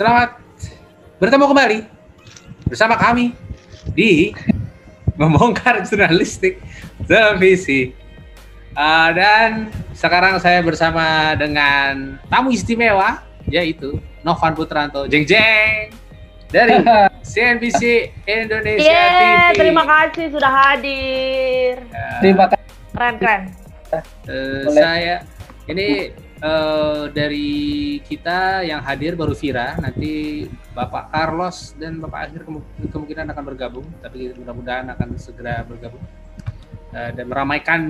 Selamat bertemu kembali bersama kami di membongkar jurnalistik televisi. Uh, dan sekarang saya bersama dengan tamu istimewa yaitu Novan Putranto. Jeng jeng dari CNBC Indonesia yeah, TV. Terima kasih sudah hadir. Uh, Terima kasih. Keren keren. Uh, saya ini uh, dari kita yang hadir baru Vira, nanti Bapak Carlos dan Bapak Akhir kemungkinan akan bergabung, tapi mudah-mudahan akan segera bergabung uh, dan meramaikan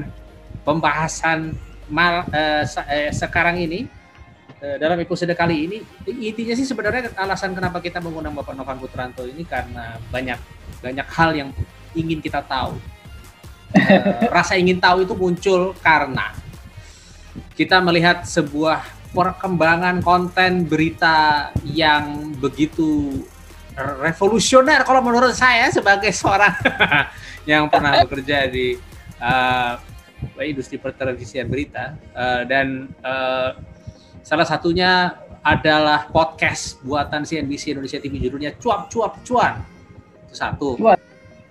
pembahasan mal, uh, sekarang ini dalam episode kali ini intinya sih sebenarnya alasan kenapa kita mengundang Bapak Novan Putranto ini karena banyak banyak hal yang ingin kita tahu. Uh, rasa ingin tahu itu muncul karena kita melihat sebuah perkembangan konten berita yang begitu revolusioner kalau menurut saya sebagai seorang yang pernah bekerja di uh, industri pertelevisian berita uh, dan uh, salah satunya adalah podcast buatan CNBC Indonesia TV judulnya cuap cuap cuan itu satu cuap.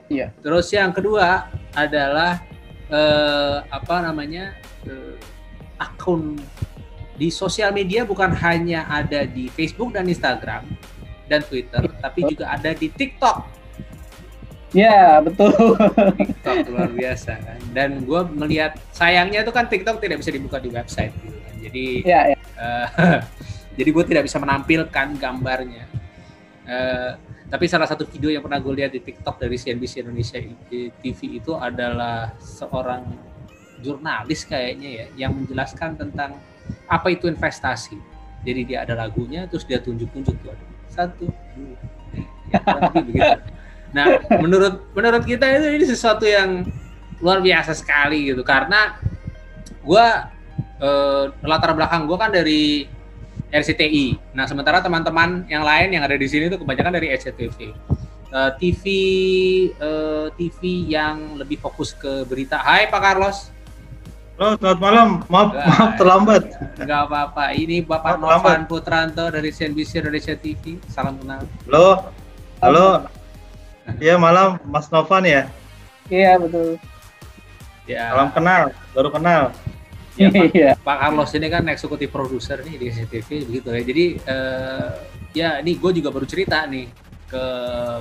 Iya. terus yang kedua adalah uh, apa namanya uh, akun di sosial media bukan hanya ada di Facebook dan Instagram dan Twitter, tapi juga ada di TikTok. Ya betul. TikTok luar biasa kan. Dan gue melihat sayangnya itu kan TikTok tidak bisa dibuka di website gitu kan. Jadi, ya, ya. Uh, jadi gue tidak bisa menampilkan gambarnya. Uh, tapi salah satu video yang pernah gue lihat di TikTok dari CNBC Indonesia TV itu adalah seorang jurnalis kayaknya ya yang menjelaskan tentang apa itu investasi. Jadi dia ada lagunya terus dia tunjuk-tunjuk tuh satu dua ya, begitu. Nah menurut menurut kita itu ini sesuatu yang luar biasa sekali gitu karena gue eh, latar belakang gue kan dari RCTI. Nah sementara teman-teman yang lain yang ada di sini itu kebanyakan dari SCTV. Uh, TV uh, TV yang lebih fokus ke berita. Hai Pak Carlos. Halo, selamat malam. Maaf, Gak, maaf terlambat. Enggak apa-apa. Ini Bapak maaf, Novan Putranto dari CNBC Indonesia TV. Salam kenal. Halo. Halo. Iya, malam Mas Novan ya? Iya, betul. Ya. Salam kenal, baru kenal. Ya, Pak, iya. Pak Carlos ini kan eksekutif produser nih di CCTV begitu ya. Jadi uh, ya ini gue juga baru cerita nih ke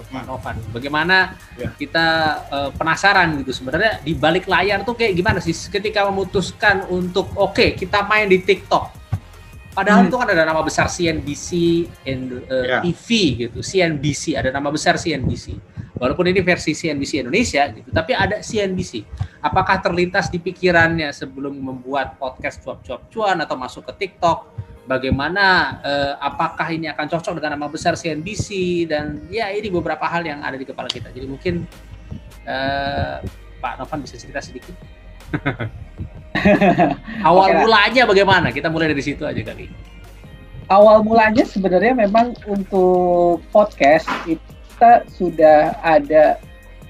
Pak Novan. Bagaimana ya. kita uh, penasaran gitu sebenarnya di balik layar tuh kayak gimana sih ketika memutuskan untuk oke okay, kita main di TikTok. Padahal hmm. itu kan ada nama besar CNBC and, uh, ya. TV gitu, CNBC ada nama besar CNBC. Walaupun ini versi CNBC Indonesia gitu, tapi ada CNBC. Apakah terlintas di pikirannya sebelum membuat podcast cuap-cuap cuan atau masuk ke TikTok? Bagaimana eh, apakah ini akan cocok dengan nama besar CNBC dan ya ini beberapa hal yang ada di kepala kita. Jadi mungkin eh, Pak Novan bisa cerita sedikit. Awal okay. mulanya bagaimana? Kita mulai dari situ aja kali. Awal mulanya sebenarnya memang untuk podcast kita sudah ada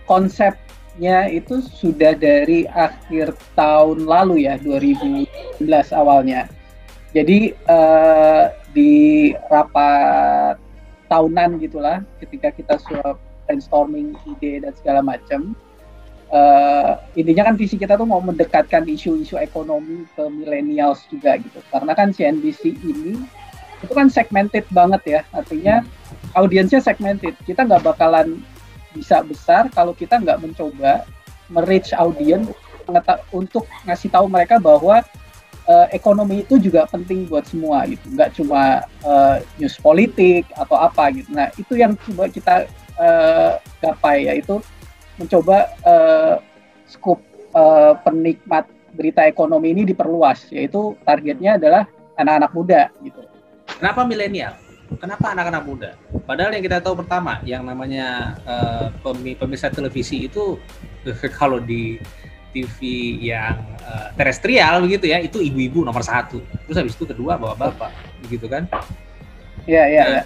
konsepnya itu sudah dari akhir tahun lalu ya 2019 awalnya jadi uh, di rapat tahunan gitulah, ketika kita sudah brainstorming ide dan segala macam, uh, intinya kan visi kita tuh mau mendekatkan isu-isu ekonomi ke millennials juga gitu. Karena kan CNBC ini itu kan segmented banget ya, artinya audiensnya segmented. Kita nggak bakalan bisa besar kalau kita nggak mencoba merich audience untuk ngasih tahu mereka bahwa uh, ekonomi itu juga penting buat semua gitu. Nggak cuma uh, news politik atau apa gitu. Nah itu yang coba kita uh, gapai yaitu mencoba uh, skup uh, penikmat berita ekonomi ini diperluas yaitu targetnya adalah anak-anak muda gitu. Kenapa milenial? Kenapa anak-anak muda? Padahal yang kita tahu pertama, yang namanya uh, pemirsa televisi itu kalau di TV yang uh, terestrial begitu ya itu ibu-ibu nomor satu. Terus habis itu kedua bapak-bapak begitu kan? Iya iya ya.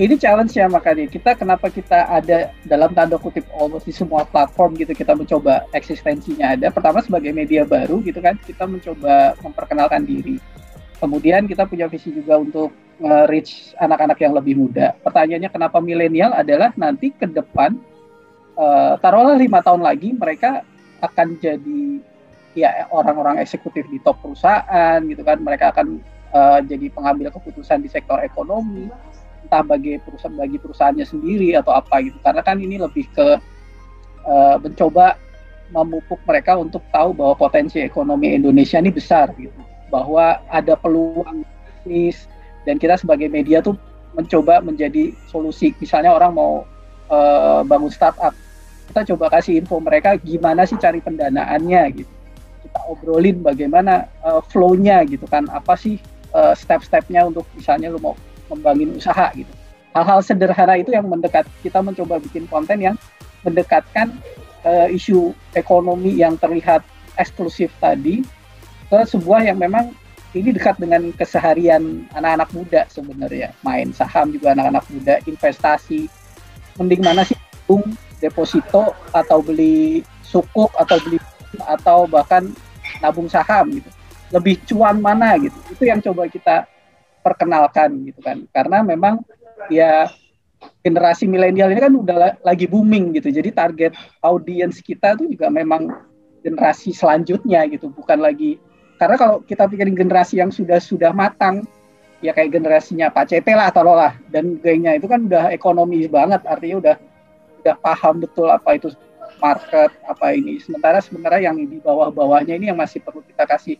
ini challenge ya makanya kita kenapa kita ada dalam tanda kutip almost di semua platform gitu kita mencoba eksistensinya ada. Pertama sebagai media baru gitu kan kita mencoba memperkenalkan diri. Kemudian kita punya visi juga untuk nge-reach anak-anak yang lebih muda. Pertanyaannya kenapa milenial adalah nanti ke depan uh, taruhlah lima tahun lagi mereka akan jadi ya orang-orang eksekutif di top perusahaan gitu kan. Mereka akan uh, jadi pengambil keputusan di sektor ekonomi entah bagi perusahaan bagi perusahaannya sendiri atau apa gitu. Karena kan ini lebih ke uh, mencoba memupuk mereka untuk tahu bahwa potensi ekonomi Indonesia ini besar gitu. Bahwa ada peluang bisnis dan kita sebagai media tuh mencoba menjadi solusi. Misalnya orang mau uh, bangun startup kita coba kasih info mereka gimana sih cari pendanaannya gitu. Kita obrolin bagaimana uh, flow-nya gitu kan. Apa sih uh, step-stepnya untuk misalnya lu mau membangun usaha gitu. Hal-hal sederhana itu yang mendekat. Kita mencoba bikin konten yang mendekatkan uh, isu ekonomi yang terlihat eksklusif tadi ke sebuah yang memang ini dekat dengan keseharian anak-anak muda sebenarnya. Main saham juga anak-anak muda investasi. Mending mana sih deposito atau beli sukuk atau beli atau bahkan nabung saham gitu. Lebih cuan mana gitu. Itu yang coba kita perkenalkan gitu kan. Karena memang ya generasi milenial ini kan udah lagi booming gitu. Jadi target audiens kita tuh juga memang generasi selanjutnya gitu. Bukan lagi karena kalau kita pikirin generasi yang sudah sudah matang ya kayak generasinya Pak CT lah atau lah dan gengnya itu kan udah ekonomi banget. Artinya udah udah paham betul apa itu market apa ini. Sementara sementara yang di bawah-bawahnya ini yang masih perlu kita kasih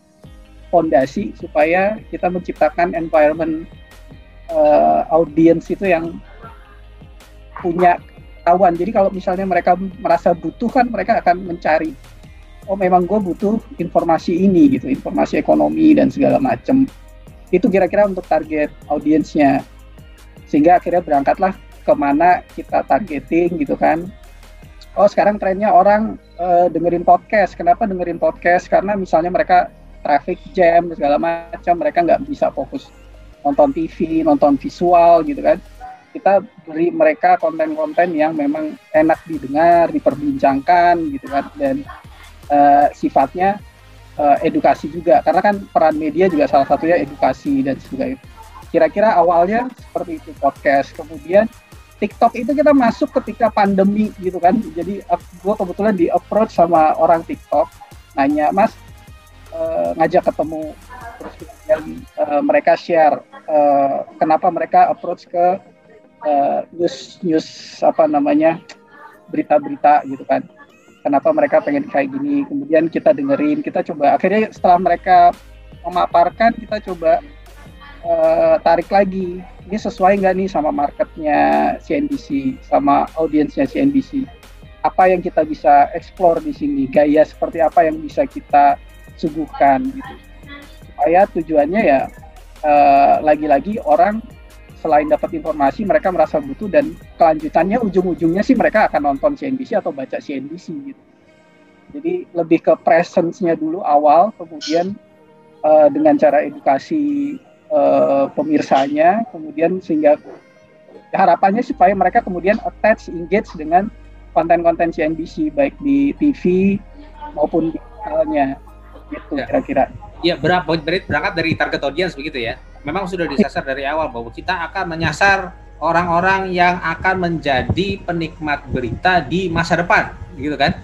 fondasi supaya kita menciptakan environment uh, audience itu yang punya tahuan jadi kalau misalnya mereka merasa butuh kan mereka akan mencari oh memang gue butuh informasi ini gitu informasi ekonomi dan segala macam itu kira-kira untuk target audiensnya sehingga akhirnya berangkatlah ke mana kita targeting gitu kan. Oh sekarang trennya orang uh, dengerin podcast. Kenapa dengerin podcast? Karena misalnya mereka traffic jam segala macam mereka nggak bisa fokus nonton TV nonton visual gitu kan. Kita beri mereka konten-konten yang memang enak didengar diperbincangkan gitu kan. Dan uh, sifatnya uh, edukasi juga. Karena kan peran media juga salah satunya edukasi dan sebagainya. Kira-kira awalnya seperti itu podcast, kemudian TikTok itu kita masuk ketika pandemi gitu kan. Jadi gue kebetulan di approach sama orang TikTok, nanya Mas uh, ngajak ketemu. Terus kemudian uh, mereka share uh, kenapa mereka approach ke uh, news news apa namanya berita-berita gitu kan. Kenapa mereka pengen kayak gini? Kemudian kita dengerin kita coba. Akhirnya setelah mereka memaparkan kita coba uh, tarik lagi. Ini sesuai nggak nih sama marketnya CNBC sama audiensnya CNBC apa yang kita bisa explore di sini? Gaya seperti apa yang bisa kita suguhkan gitu? Supaya tujuannya ya uh, lagi-lagi orang selain dapat informasi mereka merasa butuh dan kelanjutannya ujung-ujungnya sih mereka akan nonton CNBC atau baca CNBC gitu. Jadi lebih ke presence-nya dulu awal, kemudian uh, dengan cara edukasi uh, pemirsanya, kemudian sehingga harapannya supaya mereka kemudian attach, engage dengan konten-konten CNBC baik di TV maupun di channelnya gitu ya. kira-kira. Ya berapa berangkat dari target audience begitu ya? memang sudah disasar dari awal bahwa kita akan menyasar orang-orang yang akan menjadi penikmat berita di masa depan, gitu kan?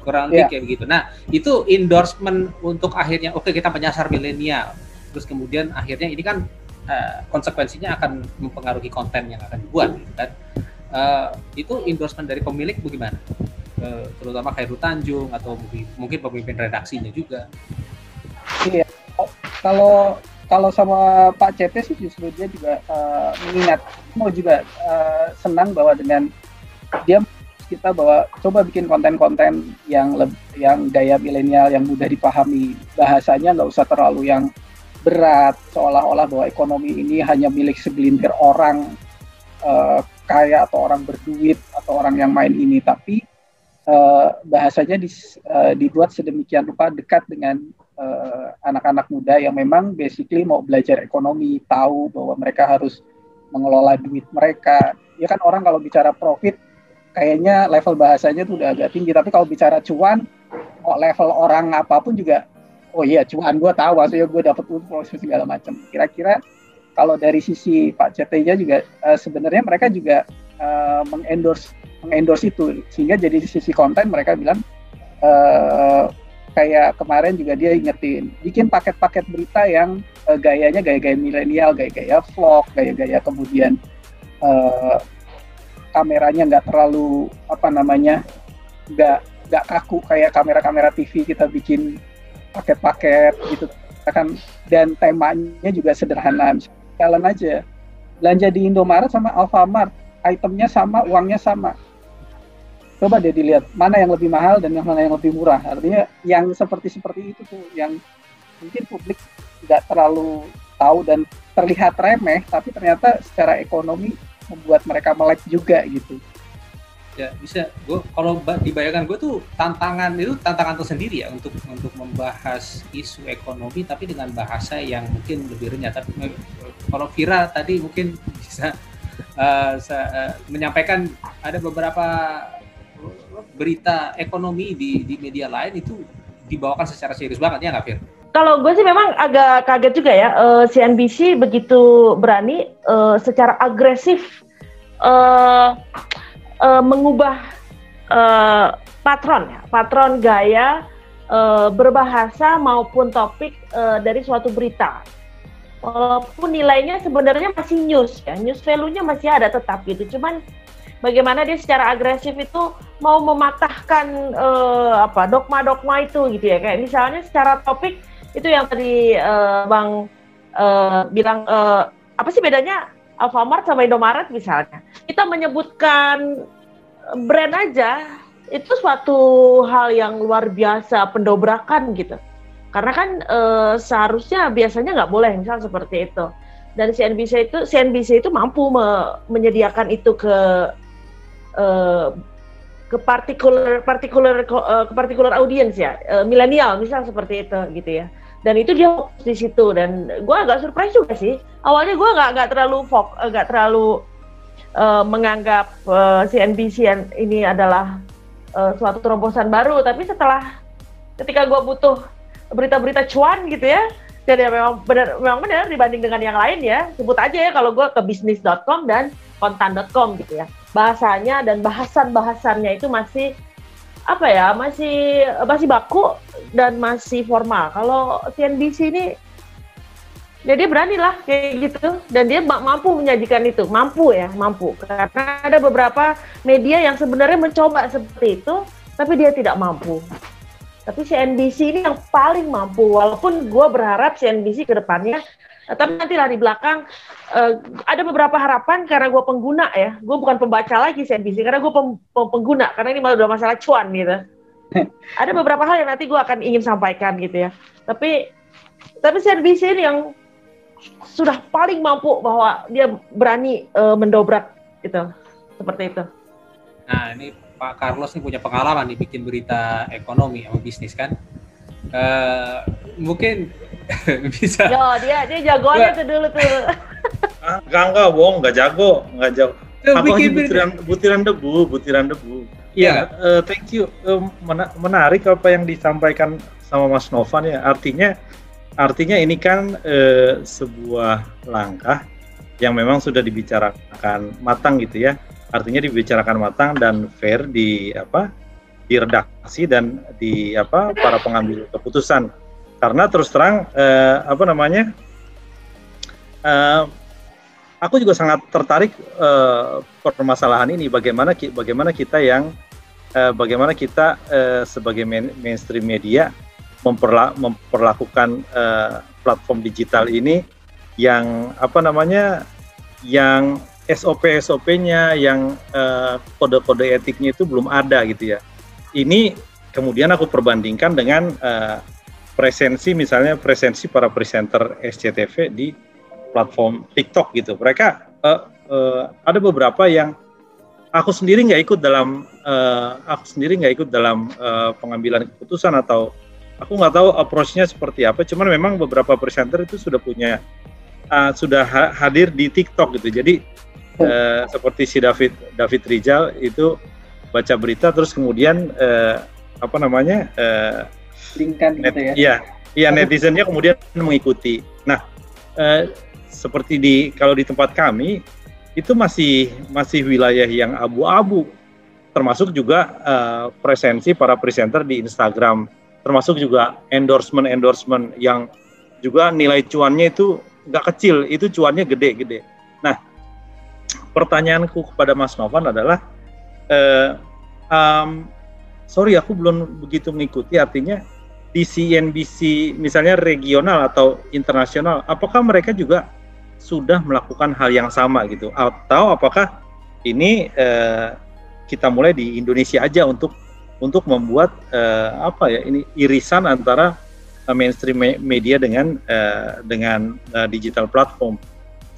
Kurang lebih yeah. kayak begitu. Nah, itu endorsement untuk akhirnya oke okay, kita menyasar milenial. Terus kemudian akhirnya ini kan uh, konsekuensinya akan mempengaruhi konten yang akan dibuat, gitu kan? Uh, itu endorsement dari pemilik bagaimana? Uh, terutama Khairul Tanjung atau mungkin pemimpin redaksinya juga. Iya. Kalau kalau sama Pak CT sih justru dia juga uh, mengingat mau juga uh, senang bahwa dengan dia kita bahwa coba bikin konten-konten yang lebih yang gaya milenial yang mudah dipahami bahasanya nggak usah terlalu yang berat seolah-olah bahwa ekonomi ini hanya milik segelintir orang uh, kaya atau orang berduit atau orang yang main ini tapi uh, bahasanya di, uh, dibuat sedemikian rupa dekat dengan anak-anak uh, muda yang memang basically mau belajar ekonomi, tahu bahwa mereka harus mengelola duit mereka. Ya kan orang kalau bicara profit kayaknya level bahasanya tuh udah agak tinggi, tapi kalau bicara cuan, kok level orang apa pun juga oh iya cuan gue tahu maksudnya gue dapat untung segala macam. Kira-kira kalau dari sisi Pak CT-nya juga uh, sebenarnya mereka juga uh, mengendorse mengendorse itu sehingga jadi sisi konten mereka bilang uh, kayak kemarin juga dia ingetin bikin paket-paket berita yang uh, gayanya gaya-gaya milenial, gaya-gaya vlog, gaya-gaya kemudian uh, kameranya nggak terlalu apa namanya nggak nggak kaku kayak kamera-kamera TV kita bikin paket-paket gitu. Kan dan temanya juga sederhana. Jalan aja. Belanja di Indomaret sama Alfamart. Itemnya sama uangnya sama. Coba deh dilihat mana yang lebih mahal dan mana yang lebih murah. Artinya yang seperti seperti itu tuh yang mungkin publik tidak terlalu tahu dan terlihat remeh tapi ternyata secara ekonomi membuat mereka melek juga gitu ya bisa gue kalau dibayangkan gue tuh tantangan itu tantangan tersendiri ya untuk untuk membahas isu ekonomi tapi dengan bahasa yang mungkin lebih renyah tapi eh, kalau Vira tadi mungkin bisa uh, uh, menyampaikan ada beberapa berita ekonomi di di media lain itu dibawakan secara serius banget ya nggak Fir? Kalau gue sih memang agak kaget juga ya uh, CNBC begitu berani uh, secara agresif uh, uh, mengubah uh, patron ya patron gaya uh, berbahasa maupun topik uh, dari suatu berita. Walaupun nilainya sebenarnya masih news ya news value-nya masih ada tetap gitu. Cuman bagaimana dia secara agresif itu mau mematahkan uh, apa dogma-dogma itu gitu ya. Kayak misalnya secara topik itu yang tadi uh, bang uh, bilang uh, apa sih bedanya Alfamart sama Indomaret misalnya. Kita menyebutkan brand aja itu suatu hal yang luar biasa pendobrakan gitu. Karena kan uh, seharusnya biasanya nggak boleh misal seperti itu. Dan CNBC itu CNBC itu mampu me menyediakan itu ke uh, ke particular particular uh, ke particular audience ya uh, milenial misal seperti itu gitu ya dan itu dia di situ. Dan gue agak surprise juga sih. Awalnya gue nggak nggak terlalu fok nggak terlalu uh, menganggap uh, CNBC ini adalah uh, suatu terobosan baru. Tapi setelah ketika gue butuh berita-berita cuan gitu ya dan ya memang benar memang benar dibanding dengan yang lain ya sebut aja ya kalau gue ke bisnis.com dan kontan.com gitu ya. Bahasanya dan bahasan-bahasannya itu masih apa ya masih masih baku dan masih formal. Kalau CNBC ini ya berani lah kayak gitu. Dan dia mampu menyajikan itu. Mampu ya mampu. Karena ada beberapa media yang sebenarnya mencoba seperti itu tapi dia tidak mampu. Tapi CNBC ini yang paling mampu. Walaupun gue berharap CNBC ke Eh, tapi nanti lah di belakang uh, ada beberapa harapan karena gue pengguna ya. Gue bukan pembaca lagi CNBC karena gue pem, pengguna karena ini malah udah masalah cuan gitu. Ada beberapa hal yang nanti gue akan ingin sampaikan gitu ya. Tapi tapi CNBC ini yang sudah paling mampu bahwa dia berani uh, mendobrak gitu. Seperti itu. Nah ini Pak Carlos ini punya pengalaman nih bikin berita ekonomi sama bisnis kan. Uh, mungkin bisa. Yo, dia dia jagoannya tuh dulu tuh. ah, enggak enggak, bohong, enggak jago, enggak jago. Aku hanya butiran butiran debu, butiran debu. Iya, yeah. uh, thank you. Uh, menarik apa yang disampaikan sama Mas Novan ya. Artinya artinya ini kan uh, sebuah langkah yang memang sudah dibicarakan matang gitu ya. Artinya dibicarakan matang dan fair di apa? di redaksi dan di apa para pengambil keputusan karena terus terang eh, apa namanya eh, aku juga sangat tertarik eh, permasalahan ini bagaimana bagaimana kita yang eh, bagaimana kita eh, sebagai main, mainstream media memperla, memperlakukan eh, platform digital ini yang apa namanya yang SOP SOP-nya yang kode-kode etiknya itu belum ada gitu ya. Ini kemudian aku perbandingkan dengan uh, presensi misalnya presensi para presenter SCTV di platform TikTok gitu. Mereka uh, uh, ada beberapa yang aku sendiri nggak ikut dalam uh, aku sendiri nggak ikut dalam uh, pengambilan keputusan atau aku nggak tahu approach-nya seperti apa. Cuman memang beberapa presenter itu sudah punya uh, sudah hadir di TikTok gitu. Jadi uh, seperti si David David Rizal itu baca berita terus kemudian uh, apa namanya uh, lingkan gitu ya. Iya, iya netizennya kemudian mengikuti. Nah, eh, seperti di kalau di tempat kami itu masih masih wilayah yang abu-abu termasuk juga uh, presensi para presenter di Instagram termasuk juga endorsement endorsement yang juga nilai cuannya itu nggak kecil itu cuannya gede-gede nah pertanyaanku kepada Mas Novan adalah uh, um, sorry aku belum begitu mengikuti artinya di CNBC misalnya regional atau internasional apakah mereka juga sudah melakukan hal yang sama gitu? Atau apakah ini eh, kita mulai di Indonesia aja untuk untuk membuat eh, apa ya ini irisan antara eh, mainstream media dengan eh, dengan eh, digital platform?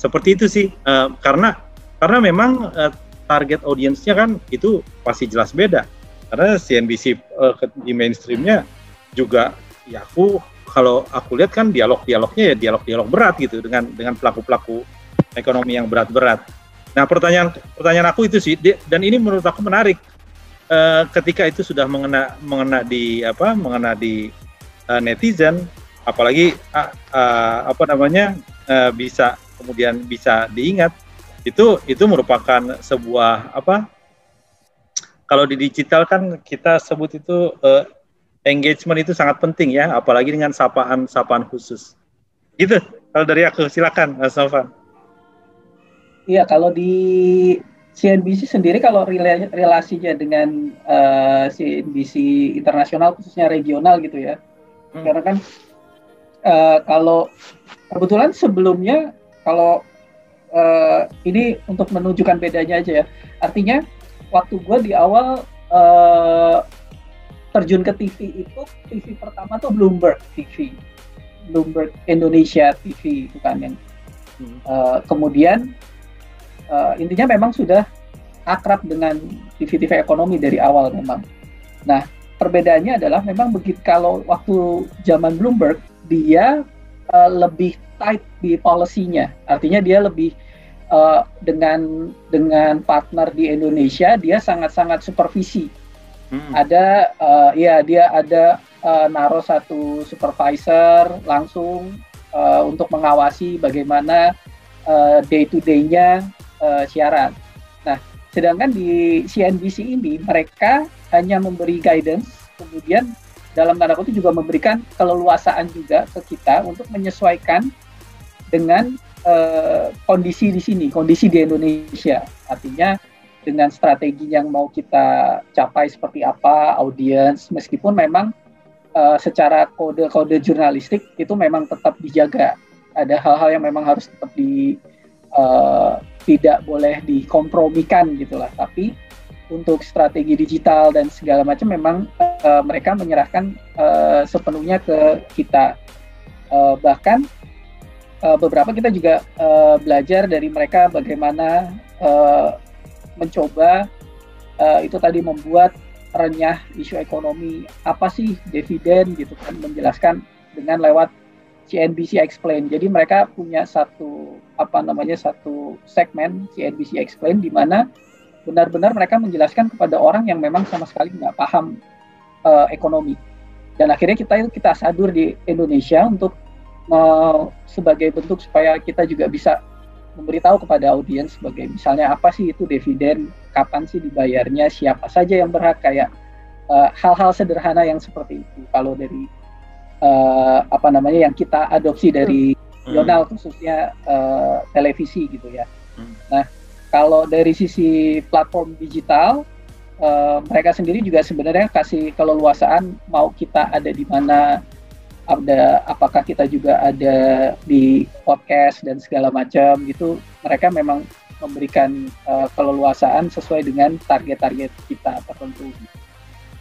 Seperti itu sih eh, karena karena memang eh, target audiensnya kan itu pasti jelas beda. Karena CNBC eh, di mainstreamnya juga ya aku kalau aku lihat kan dialog-dialognya ya dialog-dialog berat gitu dengan dengan pelaku-pelaku ekonomi yang berat-berat. Nah pertanyaan pertanyaan aku itu sih dan ini menurut aku menarik uh, ketika itu sudah mengena mengena di apa mengena di uh, netizen apalagi uh, uh, apa namanya uh, bisa kemudian bisa diingat itu itu merupakan sebuah apa kalau di digital kan kita sebut itu uh, engagement itu sangat penting ya, apalagi dengan sapaan-sapaan khusus. Gitu. Kalau dari aku silakan, Mas Novan. Iya, kalau di CNBC sendiri kalau relasinya dengan uh, eh, CNBC internasional khususnya regional gitu ya. Hmm. Karena kan uh, kalau kebetulan sebelumnya kalau uh, ini untuk menunjukkan bedanya aja ya. Artinya waktu gue di awal uh, terjun ke TV itu TV pertama tuh Bloomberg TV Bloomberg Indonesia TV itu kan yang hmm. uh, kemudian uh, intinya memang sudah akrab dengan TV-TV ekonomi dari awal memang. Nah perbedaannya adalah memang begitu kalau waktu zaman Bloomberg dia uh, lebih tight di policy-nya. Artinya dia lebih uh, dengan dengan partner di Indonesia dia sangat-sangat supervisi Hmm. Ada uh, ya dia ada uh, naruh satu supervisor langsung uh, untuk mengawasi bagaimana uh, day to day-nya uh, siaran. Nah, sedangkan di CNBC ini mereka hanya memberi guidance, kemudian dalam tanda kutip juga memberikan keleluasaan juga ke kita untuk menyesuaikan dengan uh, kondisi di sini, kondisi di Indonesia. Artinya dengan strategi yang mau kita capai seperti apa audiens meskipun memang uh, secara kode-kode jurnalistik itu memang tetap dijaga. Ada hal-hal yang memang harus tetap di uh, tidak boleh dikompromikan gitulah. Tapi untuk strategi digital dan segala macam memang uh, mereka menyerahkan uh, sepenuhnya ke kita. Uh, bahkan uh, beberapa kita juga uh, belajar dari mereka bagaimana uh, mencoba uh, itu tadi membuat renyah isu ekonomi apa sih dividen gitu kan menjelaskan dengan lewat CNBC Explain. Jadi mereka punya satu apa namanya satu segmen CNBC Explain di mana benar-benar mereka menjelaskan kepada orang yang memang sama sekali nggak paham uh, ekonomi. Dan akhirnya kita itu kita sadur di Indonesia untuk uh, sebagai bentuk supaya kita juga bisa memberitahu kepada audiens sebagai misalnya apa sih itu dividen, kapan sih dibayarnya, siapa saja yang berhak kayak eh, hal-hal uh, sederhana yang seperti itu. Kalau dari uh, apa namanya yang kita adopsi dari hmm. jurnal khususnya uh, televisi gitu ya. Hmm. Nah, kalau dari sisi platform digital uh, mereka sendiri juga sebenarnya kasih keleluasaan mau kita ada di mana ada apakah kita juga ada di podcast dan segala macam gitu mereka memang memberikan uh, keleluasaan sesuai dengan target-target kita tertentu.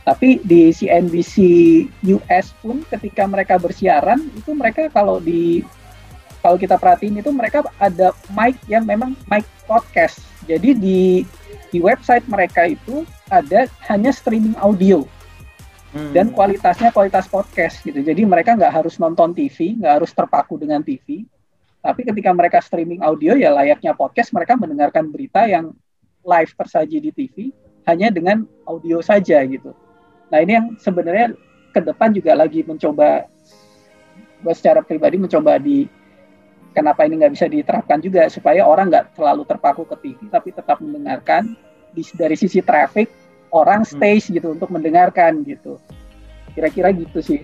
Tapi di CNBC US pun ketika mereka bersiaran itu mereka kalau di kalau kita perhatiin itu mereka ada mic yang memang mic podcast. Jadi di di website mereka itu ada hanya streaming audio Hmm. dan kualitasnya kualitas podcast gitu. Jadi mereka nggak harus nonton TV, nggak harus terpaku dengan TV. Tapi ketika mereka streaming audio ya layaknya podcast, mereka mendengarkan berita yang live tersaji di TV hanya dengan audio saja gitu. Nah ini yang sebenarnya ke depan juga lagi mencoba, gue secara pribadi mencoba di kenapa ini nggak bisa diterapkan juga supaya orang nggak terlalu terpaku ke TV tapi tetap mendengarkan di, dari sisi traffic orang hmm. stage gitu untuk mendengarkan gitu. Kira-kira gitu sih.